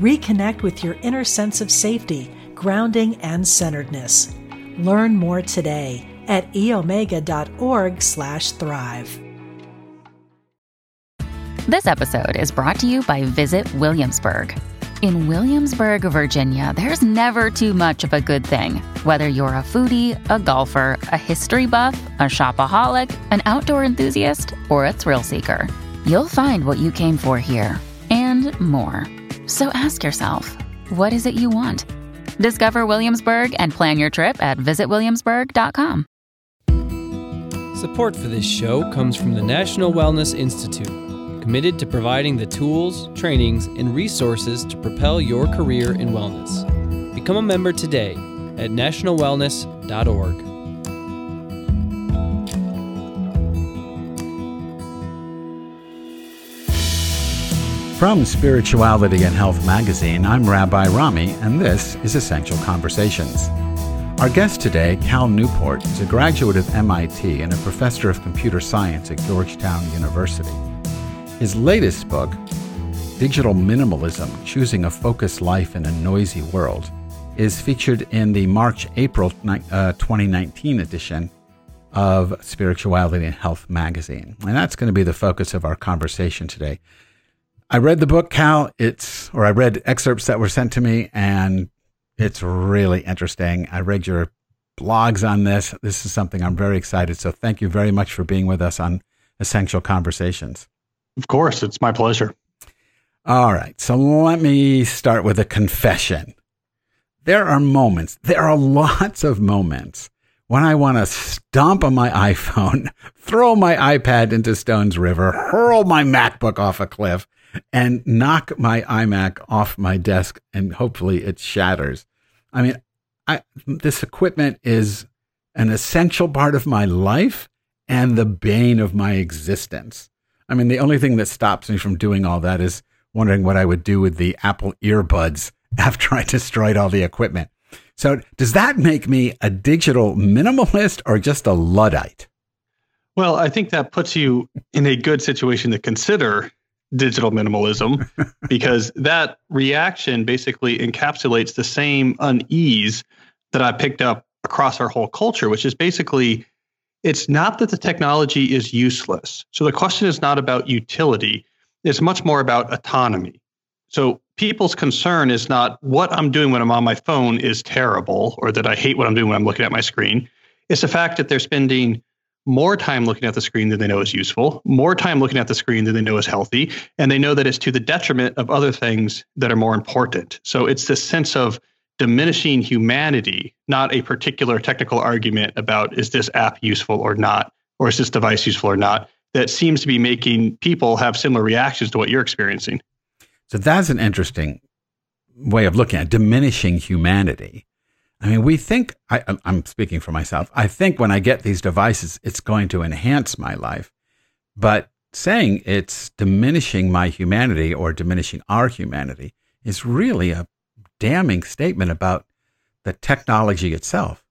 Reconnect with your inner sense of safety, grounding, and centeredness. Learn more today at eomega.org/thrive. This episode is brought to you by Visit Williamsburg. In Williamsburg, Virginia, there's never too much of a good thing. Whether you're a foodie, a golfer, a history buff, a shopaholic, an outdoor enthusiast, or a thrill seeker, you'll find what you came for here and more. So ask yourself, what is it you want? Discover Williamsburg and plan your trip at visitwilliamsburg.com. Support for this show comes from the National Wellness Institute, committed to providing the tools, trainings, and resources to propel your career in wellness. Become a member today at nationalwellness.org. From Spirituality and Health magazine, I'm Rabbi Rami, and this is Essential Conversations. Our guest today, Cal Newport, is a graduate of MIT and a professor of computer science at Georgetown University. His latest book, Digital Minimalism Choosing a Focused Life in a Noisy World, is featured in the March April uh, 2019 edition of Spirituality and Health magazine. And that's going to be the focus of our conversation today. I read the book, Cal. It's, or I read excerpts that were sent to me, and it's really interesting. I read your blogs on this. This is something I'm very excited. So thank you very much for being with us on Essential Conversations. Of course, it's my pleasure. All right. So let me start with a confession. There are moments, there are lots of moments when I want to stomp on my iPhone, throw my iPad into Stones River, hurl my MacBook off a cliff, and knock my iMac off my desk and hopefully it shatters. I mean, I, this equipment is an essential part of my life and the bane of my existence. I mean, the only thing that stops me from doing all that is wondering what I would do with the Apple earbuds after I destroyed all the equipment. So, does that make me a digital minimalist or just a Luddite? Well, I think that puts you in a good situation to consider digital minimalism because that reaction basically encapsulates the same unease that I picked up across our whole culture, which is basically it's not that the technology is useless. So the question is not about utility, it's much more about autonomy. So people's concern is not what I'm doing when I'm on my phone is terrible or that I hate what I'm doing when I'm looking at my screen. It's the fact that they're spending more time looking at the screen than they know is useful, more time looking at the screen than they know is healthy, and they know that it's to the detriment of other things that are more important. So it's this sense of diminishing humanity, not a particular technical argument about is this app useful or not, or is this device useful or not, that seems to be making people have similar reactions to what you're experiencing. So that's an interesting way of looking at diminishing humanity. I mean, we think, I, am speaking for myself, I think when I get these devices, it's going to enhance my life. But saying it's diminishing my humanity or diminishing our humanity is really a damning statement about the technology itself.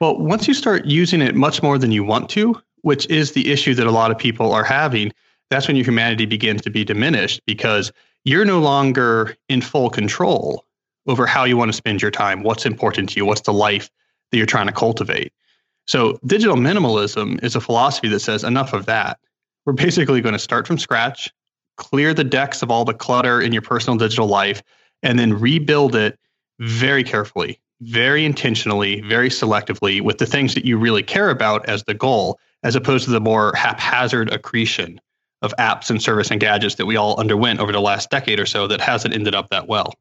Well, once you start using it much more than you want to, which is the issue that a lot of people are having, that's when your humanity begins to be diminished because you're no longer in full control over how you want to spend your time, what's important to you, what's the life that you're trying to cultivate. So, digital minimalism is a philosophy that says enough of that. We're basically going to start from scratch, clear the decks of all the clutter in your personal digital life, and then rebuild it very carefully, very intentionally, very selectively with the things that you really care about as the goal, as opposed to the more haphazard accretion of apps and service and gadgets that we all underwent over the last decade or so that hasn't ended up that well.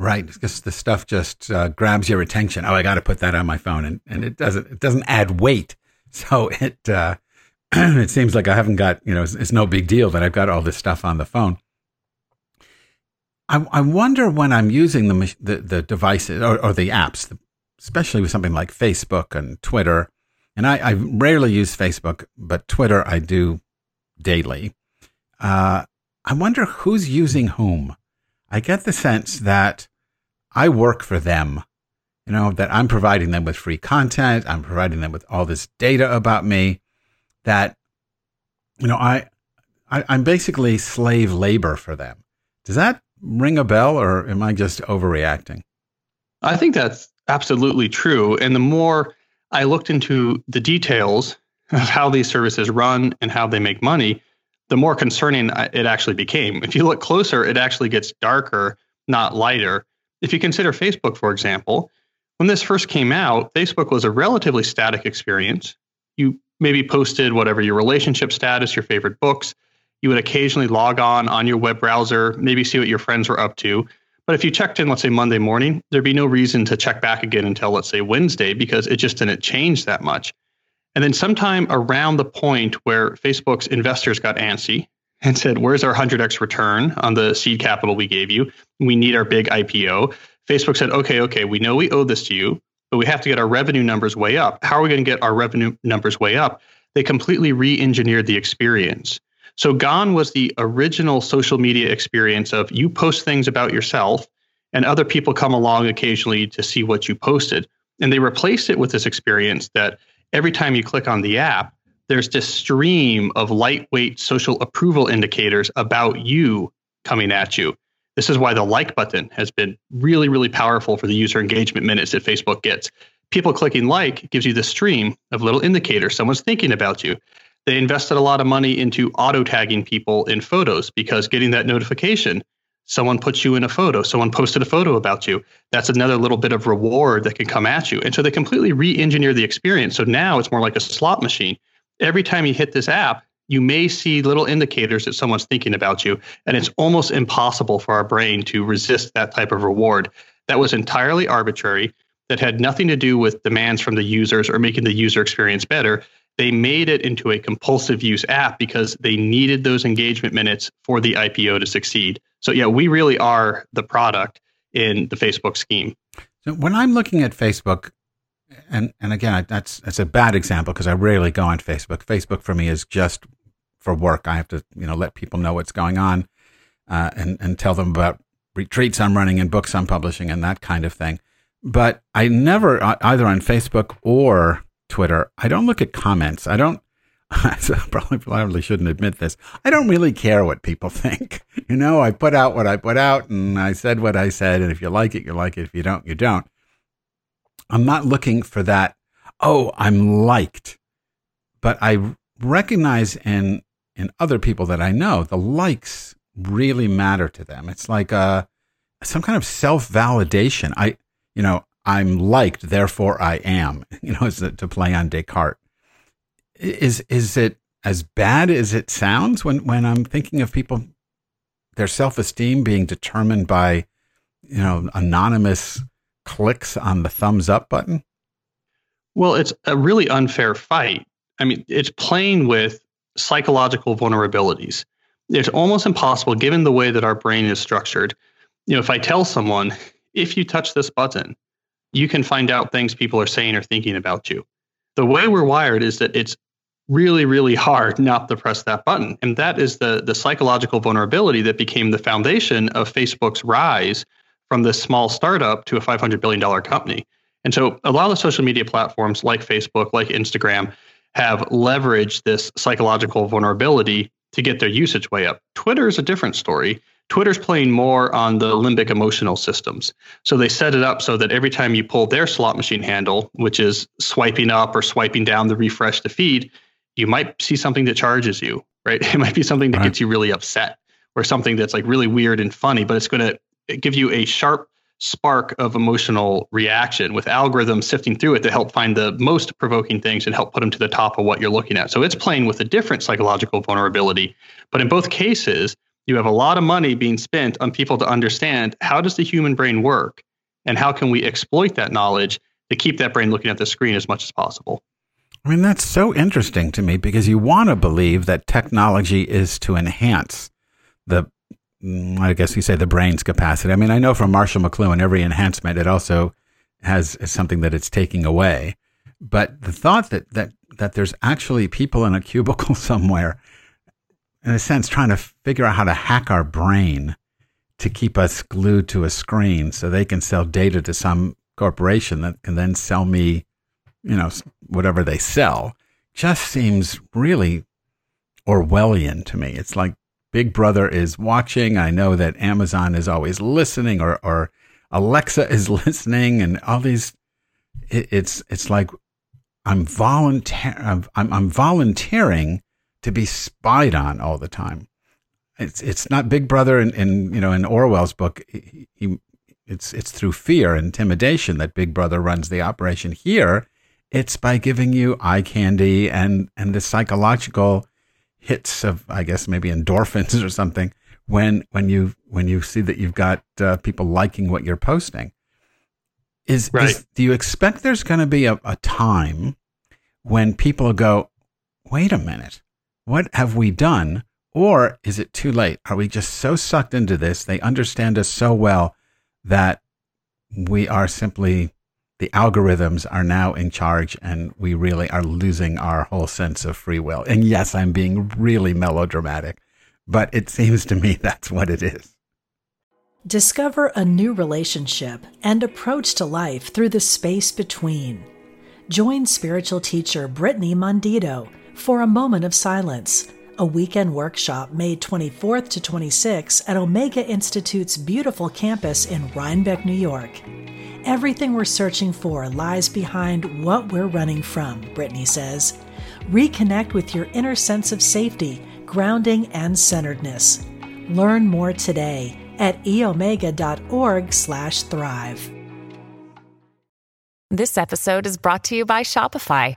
Right, because the stuff just uh, grabs your attention. Oh, I got to put that on my phone, and, and it doesn't it doesn't add weight. So it uh, it seems like I haven't got you know it's, it's no big deal that I've got all this stuff on the phone. I, I wonder when I'm using the the, the devices or, or the apps, especially with something like Facebook and Twitter. And I, I rarely use Facebook, but Twitter I do daily. Uh, I wonder who's using whom. I get the sense that I work for them. You know, that I'm providing them with free content. I'm providing them with all this data about me that, you know, I, I I'm basically slave labor for them. Does that ring a bell or am I just overreacting? I think that's absolutely true. And the more I looked into the details of how these services run and how they make money, the more concerning uh, it actually became. If you look closer, it actually gets darker, not lighter. If you consider Facebook, for example, when this first came out, Facebook was a relatively static experience. You maybe posted whatever your relationship status, your favorite books. You would occasionally log on on your web browser, maybe see what your friends were up to. But if you checked in, let's say Monday morning, there'd be no reason to check back again until, let's say, Wednesday because it just didn't change that much. And then sometime around the point where Facebook's investors got antsy and said, Where's our 100x return on the seed capital we gave you? We need our big IPO. Facebook said, Okay, okay, we know we owe this to you, but we have to get our revenue numbers way up. How are we going to get our revenue numbers way up? They completely re engineered the experience. So, gone was the original social media experience of you post things about yourself and other people come along occasionally to see what you posted. And they replaced it with this experience that every time you click on the app, there's this stream of lightweight social approval indicators about you coming at you. This is why the like button has been really, really powerful for the user engagement minutes that Facebook gets. People clicking like gives you the stream of little indicators. Someone's thinking about you. They invested a lot of money into auto tagging people in photos because getting that notification someone puts you in a photo, someone posted a photo about you. That's another little bit of reward that can come at you. And so they completely re engineer the experience. So now it's more like a slot machine. Every time you hit this app, you may see little indicators that someone's thinking about you. And it's almost impossible for our brain to resist that type of reward. That was entirely arbitrary, that had nothing to do with demands from the users or making the user experience better. They made it into a compulsive use app because they needed those engagement minutes for the IPO to succeed. So yeah, we really are the product in the Facebook scheme. So when I'm looking at Facebook, and and again, that's that's a bad example because I rarely go on Facebook. Facebook for me is just for work. I have to you know let people know what's going on, uh, and and tell them about retreats I'm running and books I'm publishing and that kind of thing. But I never either on Facebook or Twitter. I don't look at comments. I don't I probably probably shouldn't admit this. I don't really care what people think. You know, I put out what I put out and I said what I said. And if you like it, you like it. If you don't, you don't. I'm not looking for that. Oh, I'm liked. But I recognize in, in other people that I know, the likes really matter to them. It's like a, uh, some kind of self validation. I, you know, I'm liked, therefore I am, you know, to play on Descartes is is it as bad as it sounds when when I'm thinking of people their self-esteem being determined by you know anonymous clicks on the thumbs up button? Well, it's a really unfair fight. I mean, it's playing with psychological vulnerabilities. It's almost impossible given the way that our brain is structured. You know, if I tell someone, if you touch this button, you can find out things people are saying or thinking about you. The way we're wired is that it's really, really hard not to press that button. And that is the, the psychological vulnerability that became the foundation of Facebook's rise from this small startup to a $500 billion company. And so a lot of social media platforms like Facebook, like Instagram, have leveraged this psychological vulnerability to get their usage way up. Twitter is a different story. Twitter's playing more on the limbic emotional systems. So they set it up so that every time you pull their slot machine handle, which is swiping up or swiping down to refresh the feed, you might see something that charges you, right? It might be something that right. gets you really upset or something that's like really weird and funny, but it's going to give you a sharp spark of emotional reaction with algorithms sifting through it to help find the most provoking things and help put them to the top of what you're looking at. So it's playing with a different psychological vulnerability. But in both cases, you have a lot of money being spent on people to understand how does the human brain work and how can we exploit that knowledge to keep that brain looking at the screen as much as possible. I mean, that's so interesting to me because you want to believe that technology is to enhance the mm, I guess you say the brain's capacity. I mean, I know from Marshall McLuhan, every enhancement, it also has something that it's taking away. But the thought that, that, that there's actually people in a cubicle somewhere, in a sense, trying to figure out how to hack our brain to keep us glued to a screen so they can sell data to some corporation that can then sell me, you know, whatever they sell, just seems really Orwellian to me. It's like Big Brother is watching. I know that Amazon is always listening, or or Alexa is listening, and all these. It, it's it's like I'm volunteer I'm, I'm volunteering to be spied on all the time. It's it's not Big Brother in, in you know in Orwell's book. He, he, it's it's through fear and intimidation that Big Brother runs the operation. Here, it's by giving you eye candy and and the psychological hits of I guess maybe endorphins or something when when you when you see that you've got uh, people liking what you're posting. Is, right. is do you expect there's going to be a, a time when people go, wait a minute, what have we done? Or is it too late? Are we just so sucked into this? They understand us so well that we are simply the algorithms are now in charge and we really are losing our whole sense of free will. And yes, I'm being really melodramatic, but it seems to me that's what it is. Discover a new relationship and approach to life through the space between. Join spiritual teacher Brittany Mondito for a moment of silence, a weekend workshop May 24th to 26 at Omega Institute's beautiful campus in Rhinebeck, New York. Everything we're searching for lies behind what we're running from, Brittany says. Reconnect with your inner sense of safety, grounding, and centeredness. Learn more today at eomega.org/thrive. This episode is brought to you by Shopify.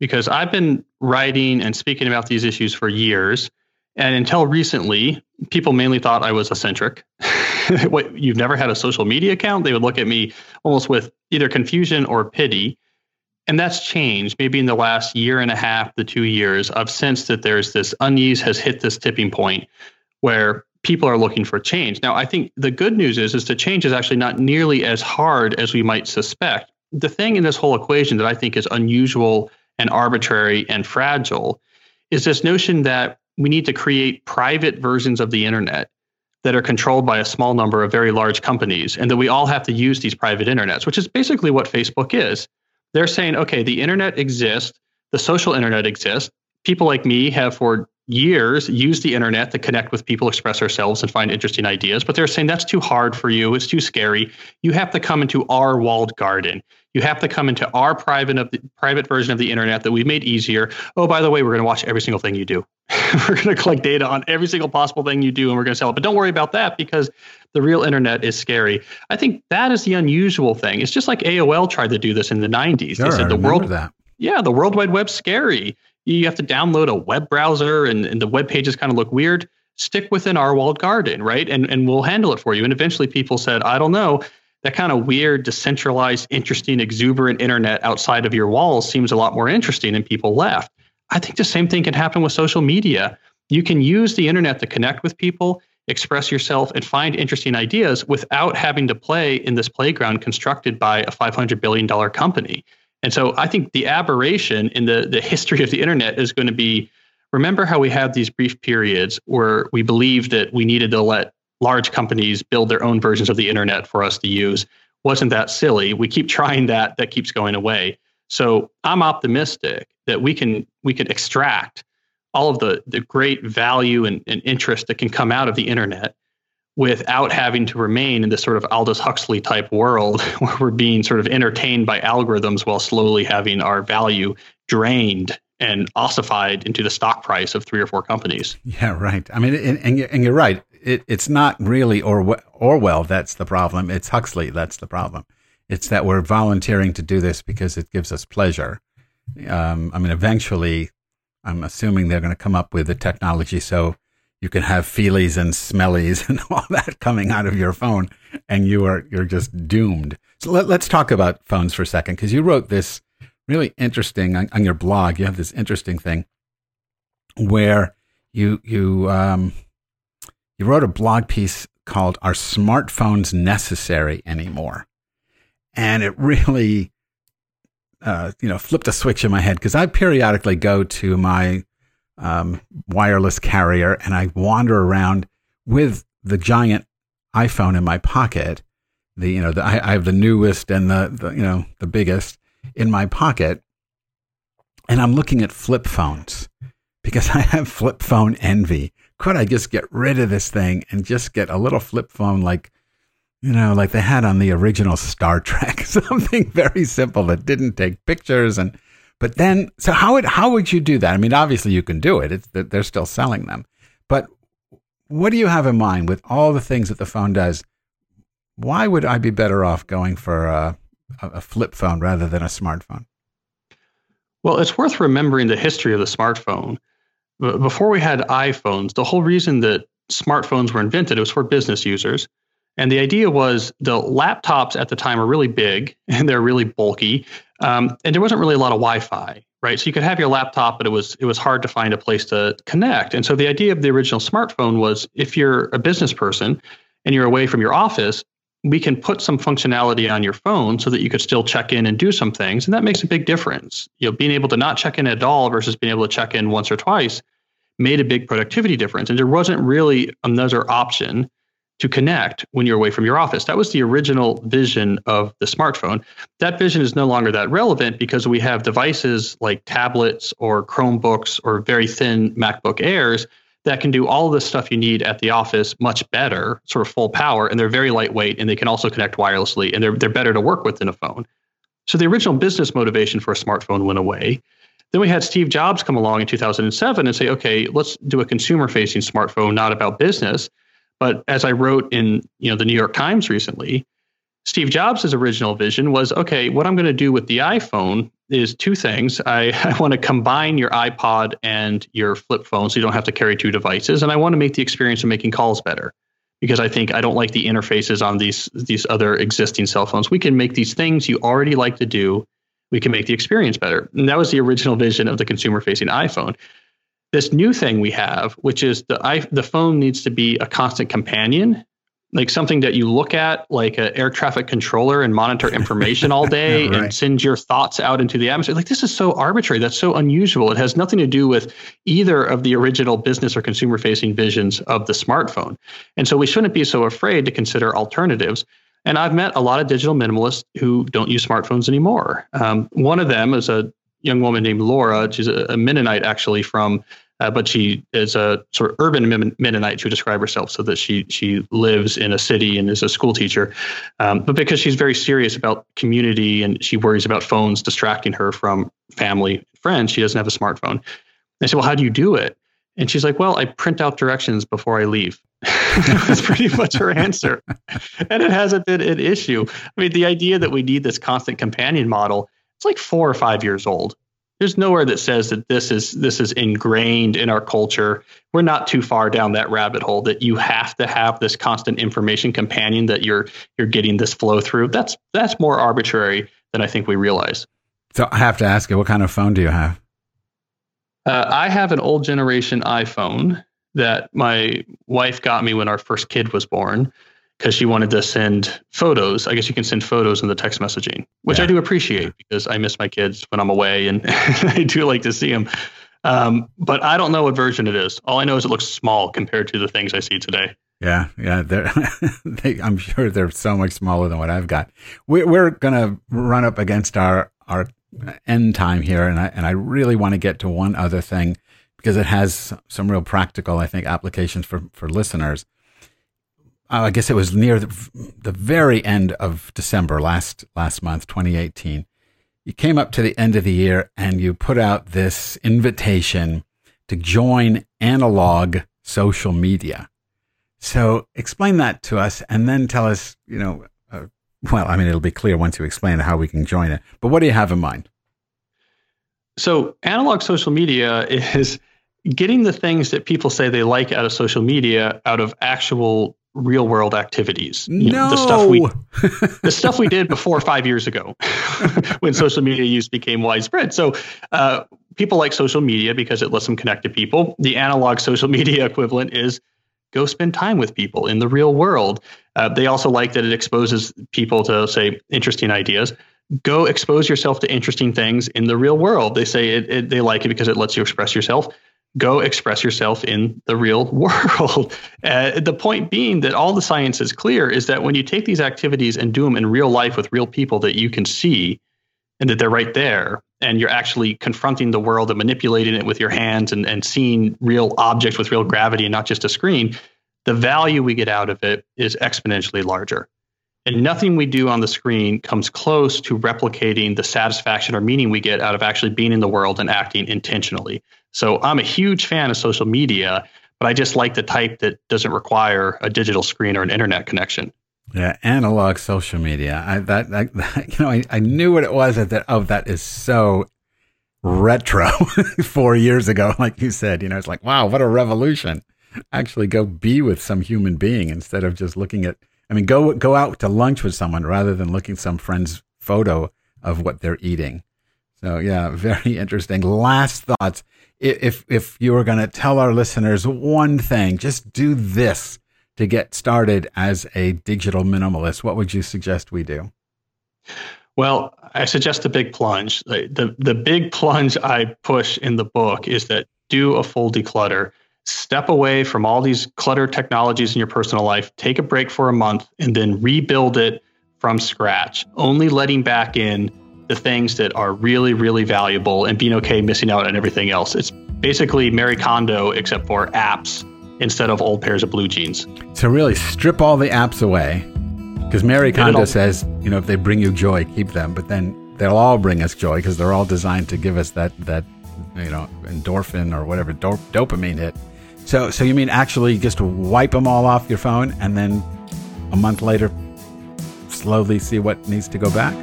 because I've been writing and speaking about these issues for years. And until recently, people mainly thought I was eccentric. what you've never had a social media account? They would look at me almost with either confusion or pity. And that's changed maybe in the last year and a half, the two years. I've sensed that there's this unease has hit this tipping point where people are looking for change. Now, I think the good news is is the change is actually not nearly as hard as we might suspect. The thing in this whole equation that I think is unusual and arbitrary and fragile is this notion that we need to create private versions of the internet that are controlled by a small number of very large companies, and that we all have to use these private internets, which is basically what Facebook is. They're saying, okay, the internet exists, the social internet exists. People like me have for years used the internet to connect with people, express ourselves, and find interesting ideas. But they're saying that's too hard for you. It's too scary. You have to come into our walled garden. You have to come into our private of the private version of the internet that we've made easier. Oh, by the way, we're going to watch every single thing you do. we're going to collect data on every single possible thing you do, and we're going to sell it. But don't worry about that because the real internet is scary. I think that is the unusual thing. It's just like AOL tried to do this in the 90s. Sure, they said the world that. Yeah, the World Wide Web's scary. You have to download a web browser, and, and the web pages kind of look weird. Stick within our walled garden, right? And and we'll handle it for you. And eventually, people said, I don't know that kind of weird, decentralized, interesting, exuberant internet outside of your walls seems a lot more interesting, and people left. I think the same thing can happen with social media. You can use the internet to connect with people, express yourself, and find interesting ideas without having to play in this playground constructed by a $500 billion company. And so I think the aberration in the, the history of the internet is going to be remember how we had these brief periods where we believed that we needed to let large companies build their own versions of the internet for us to use. Wasn't that silly? We keep trying that, that keeps going away. So I'm optimistic that we can we can extract all of the, the great value and, and interest that can come out of the internet without having to remain in this sort of Aldous Huxley type world where we're being sort of entertained by algorithms while slowly having our value drained and ossified into the stock price of three or four companies. Yeah, right. I mean, and, and, you're right. It, it's not really or Orwell that's the problem. It's Huxley that's the problem. It's that we're volunteering to do this because it gives us pleasure. Um, I mean, eventually, I'm assuming they're going to come up with the technology so you can have feelies and smellies and all that coming out of your phone, and you are you're just doomed. So let, us talk about phones for a second because you wrote this really interesting on, on, your blog. You have this interesting thing where you you um, you wrote a blog piece called "Are Smartphones Necessary Anymore?" and it really uh, you know flipped a switch in my head because I periodically go to my um, wireless carrier and I wander around with the giant iPhone in my pocket. The you know the, I, I have the newest and the, the you know the biggest in my pocket, and I'm looking at flip phones because I have flip phone envy. Could I just get rid of this thing and just get a little flip phone like you know, like they had on the original Star Trek, something very simple that didn't take pictures and but then so how would how would you do that? I mean, obviously you can do it. It's they're still selling them. But what do you have in mind with all the things that the phone does? Why would I be better off going for a, a flip phone rather than a smartphone? Well, it's worth remembering the history of the smartphone. Before we had iPhones, the whole reason that smartphones were invented was for business users. And the idea was the laptops at the time were really big and they're really bulky, um, and there wasn't really a lot of Wi-Fi, right? So you could have your laptop, but it was it was hard to find a place to connect. And so the idea of the original smartphone was if you're a business person and you're away from your office, we can put some functionality on your phone so that you could still check in and do some things, and that makes a big difference. You know, being able to not check in at all versus being able to check in once or twice made a big productivity difference. And there wasn't really another option to connect when you're away from your office. That was the original vision of the smartphone. That vision is no longer that relevant because we have devices like tablets or Chromebooks or very thin MacBook Airs that can do all the stuff you need at the office much better, sort of full power, and they're very lightweight and they can also connect wirelessly and they're they're better to work with than a phone. So the original business motivation for a smartphone went away. Then we had Steve Jobs come along in 2007 and say, okay, let's do a consumer facing smartphone, not about business. But as I wrote in you know the New York Times recently, Steve Jobs' original vision was okay, what I'm going to do with the iPhone is two things. I, I want to combine your iPod and your flip phone so you don't have to carry two devices. And I want to make the experience of making calls better because I think I don't like the interfaces on these, these other existing cell phones. We can make these things you already like to do, we can make the experience better. And that was the original vision of the consumer facing iPhone this new thing we have, which is the I, the phone needs to be a constant companion, like something that you look at, like an air traffic controller, and monitor information all day right. and send your thoughts out into the atmosphere. Like this is so arbitrary. That's so unusual. It has nothing to do with either of the original business or consumer facing visions of the smartphone. And so we shouldn't be so afraid to consider alternatives. And I've met a lot of digital minimalists who don't use smartphones anymore. Um, one of them is a young woman named Laura. She's a, a Mennonite actually from, uh, but she is a sort of urban Mennonite to describe herself, so that she she lives in a city and is a school teacher. Um, but because she's very serious about community and she worries about phones distracting her from family friends, she doesn't have a smartphone. I said, well, how do you do it? And she's like, well, I print out directions before I leave. That's pretty much her answer. And it hasn't been an issue. I mean, the idea that we need this constant companion model it's like four or five years old. There's nowhere that says that this is this is ingrained in our culture. We're not too far down that rabbit hole that you have to have this constant information companion that you're you're getting this flow through. That's that's more arbitrary than I think we realize. So I have to ask you, what kind of phone do you have? Uh, I have an old generation iPhone that my wife got me when our first kid was born because she wanted to send photos. I guess you can send photos in the text messaging, which yeah. I do appreciate because I miss my kids when I'm away and I do like to see them. Um, but I don't know what version it is. All I know is it looks small compared to the things I see today. Yeah, yeah, they, I'm sure they're so much smaller than what I've got. We, we're going to run up against our our end time here, and I and I really want to get to one other thing because it has some real practical, I think, applications for for listeners. Uh, I guess it was near the, the very end of December last last month, 2018. You came up to the end of the year and you put out this invitation to join analog social media. So explain that to us and then tell us, you know, uh, well, I mean, it'll be clear once you explain how we can join it. But what do you have in mind? So, analog social media is getting the things that people say they like out of social media out of actual real world activities. You no. Know, the stuff we the stuff we did before five years ago when social media use became widespread. So uh, people like social media because it lets them connect to people. The analog social media equivalent is go spend time with people in the real world. Uh, they also like that it exposes people to say interesting ideas. Go expose yourself to interesting things in the real world. They say it, it, they like it because it lets you express yourself go express yourself in the real world. Uh, the point being that all the science is clear is that when you take these activities and do them in real life with real people that you can see and that they're right there, and you're actually confronting the world and manipulating it with your hands and, and seeing real objects with real gravity and not just a screen, the value we get out of it is exponentially larger. And nothing we do on the screen comes close to replicating the satisfaction or meaning we get out of actually being in the world and acting intentionally. So I'm a huge fan of social media, but I just like the type that doesn't require a digital screen or an internet connection. Yeah, analog social media. I that, that, you know, I, I knew what it was. That oh, that is so retro. Four years ago, like you said, you know, it's like wow, what a revolution! Actually, go be with some human being instead of just looking at. I mean, go go out to lunch with someone rather than looking some friend's photo of what they're eating. So yeah, very interesting. Last thoughts if if you were going to tell our listeners one thing, just do this to get started as a digital minimalist, what would you suggest we do? Well, I suggest a big plunge. The, the big plunge I push in the book is that do a full declutter. Step away from all these clutter technologies in your personal life, take a break for a month, and then rebuild it from scratch. Only letting back in the things that are really, really valuable and being okay missing out on everything else. It's basically Mary Kondo, except for apps instead of old pairs of blue jeans. So really strip all the apps away. Because Mary Kondo says, you know, if they bring you joy, keep them. But then they'll all bring us joy because they're all designed to give us that that you know endorphin or whatever do- dopamine hit. So so you mean actually just wipe them all off your phone and then a month later slowly see what needs to go back?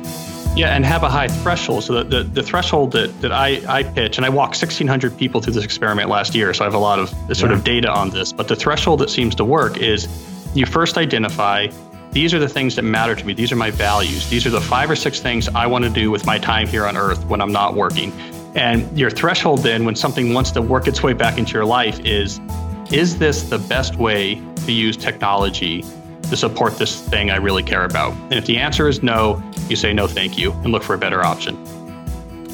Yeah, and have a high threshold. So the, the, the, threshold that, that I, I pitch, and I walked 1,600 people through this experiment last year, so I have a lot of sort yeah. of data on this. But the threshold that seems to work is you first identify these are the things that matter to me. These are my values. These are the five or six things I want to do with my time here on earth when I'm not working. And your threshold then, when something wants to work its way back into your life, is is this the best way to use technology to support this thing I really care about? And if the answer is no, you say no thank you and look for a better option.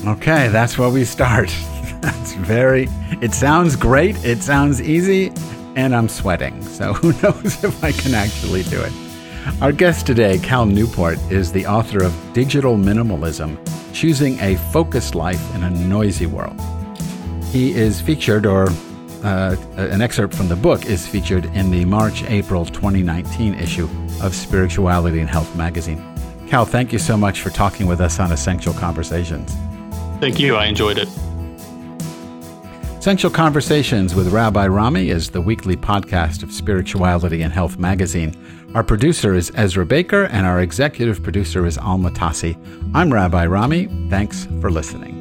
Okay, that's where we start. that's very, it sounds great, it sounds easy, and I'm sweating. So who knows if I can actually do it. Our guest today, Cal Newport, is the author of Digital Minimalism Choosing a Focused Life in a Noisy World. He is featured, or uh, an excerpt from the book is featured in the March April 2019 issue of Spirituality and Health magazine. Cal, thank you so much for talking with us on Essential Conversations. Thank you. I enjoyed it. Essential Conversations with Rabbi Rami is the weekly podcast of Spirituality and Health magazine. Our producer is Ezra Baker, and our executive producer is Alma Tassi. I'm Rabbi Rami. Thanks for listening.